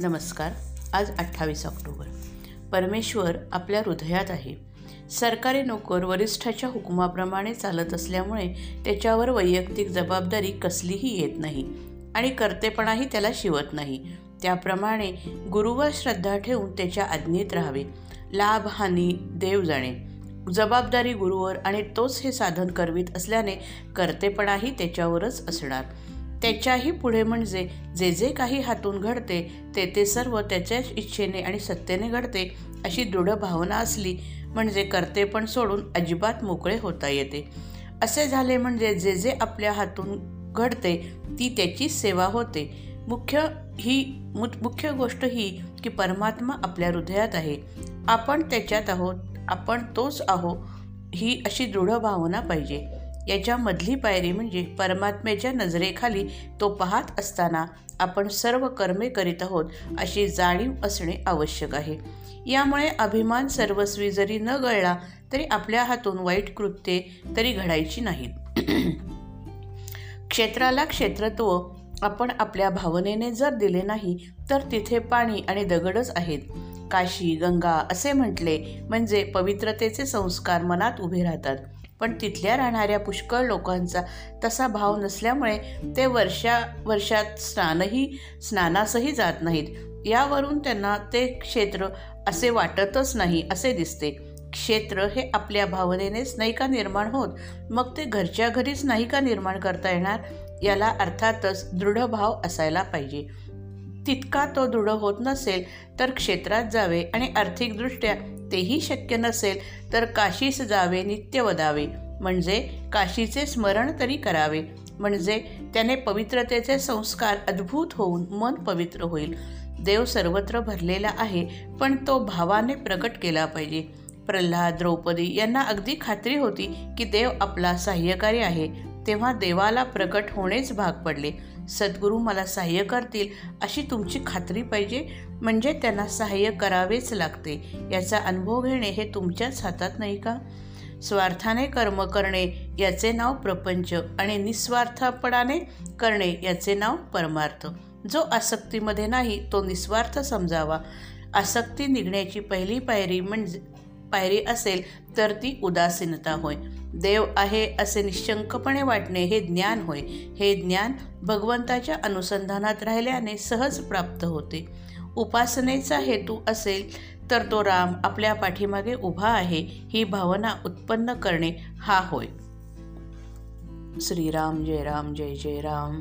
नमस्कार. आज अठ्ठावीस ऑक्टोबर. परमेश्वर आपल्या हृदयात आहे. सरकारी नोकर वरिष्ठाच्या हुकुमाप्रमाणे चालत असल्यामुळे त्याच्यावर वैयक्तिक जबाबदारी कसलीही येत नाही आणि कर्तेपणाही त्याला शिवत नाही. त्याप्रमाणे गुरुवर श्रद्धा ठेवून त्याच्या आज्ञेत राहावे. लाभ हानी देव जाणे. जबाबदारी गुरुवर आणि तोच हे साधन करवीत असल्याने कर्तेपणाही त्याच्यावरच असणार. त्याच्याही पुढे म्हणजे जे जे काही हातून घडते ते ते सर्व त्याच्याच इच्छेने आणि सत्तेने घडते अशी दृढ भावना असली म्हणजे करते पण सोडून अजिबात मोकळे होता येते. असे झाले म्हणजे जे जे आपल्या हातून घडते ती त्याची सेवा होते. मुख्य ही मुख्य गोष्ट ही की परमात्मा आपल्या हृदयात आहे. आपण त्याच्यात आहोत आपण तोच आहो ही अशी दृढ भावना पाहिजे. याच्यामधली पायरी म्हणजे परमात्म्याच्या नजरेखाली तो पाहत असताना आपण सर्व कर्मे करीत आहोत अशी जाणीव असणे आवश्यक आहे. यामुळे अभिमान सर्वस्वी जरी न गळला तरी आपल्या हातून वाईट कृत्ये तरी घडायची नाहीत. क्षेत्राला क्षेत्रत्व आपण आपल्या भावनेने जर दिले नाही तर तिथे पाणी आणि दगडच आहेत. काशी गंगा असे म्हटले म्हणजे पवित्रतेचे संस्कार मनात उभे राहतात. पण तिथल्या राहणाऱ्या पुष्कळ लोकांचा तसा भाव नसल्यामुळे ते वर्षा वर्षात स्नानही स्नानासही जात नाहीत. यावरून त्यांना ते क्षेत्र असे वाटतच नाही असे दिसते. क्षेत्र हे आपल्या भावनेनेच नाही का निर्माण होत? मग ते घरच्या घरीच नाही का निर्माण करता येणार? याला अर्थातच दृढ भाव असायला पाहिजे. तितका तो दृढ होत नसेल तर क्षेत्रात जावे आणि आर्थिकदृष्ट्या तेही शक्य नसेल तर काशीस जावे नित्य वदावे म्हणजे काशीचे स्मरण तरी करावे. म्हणजे त्याने पवित्रतेचे संस्कार अद्भुत होऊन मन पवित्र होईल. देव सर्वत्र भरलेला आहे पण तो भावाने प्रकट केला पाहिजे. प्रल्हाद द्रौपदी यांना अगदी खात्री होती की देव आपला सहाय्यकारी आहे. तेव्हा देवाला प्रकट होणेच भाग पडले. सद्गुरू मला सहाय्य करतील अशी तुमची खात्री पाहिजे म्हणजे त्यांना सहाय्य करावेच लागते. याचा अनुभव घेणे हे तुमच्याच हातात नाही का? स्वार्थाने कर्म करणे याचे नाव प्रपंच आणि निस्वार्थपणाने करणे याचे नाव परमार्थ. जो आसक्तीमध्ये नाही तो निस्वार्थ समजावा. आसक्ती निघण्याची पहिली पायरी म्हणजे पायरी असेल तर ती उदासीनता होय. देव आहे असे निश्चंकपणे वाटणे हे ज्ञान होय. हे ज्ञान भगवंताच्या अनुसंधानात राहिल्याने सहज प्राप्त होते. उपासनेचा हेतू असेल तर तो राम आपल्या पाठीमागे उभा आहे ही भावना उत्पन्न करणे हा होय. श्रीराम जय राम जय जय राम.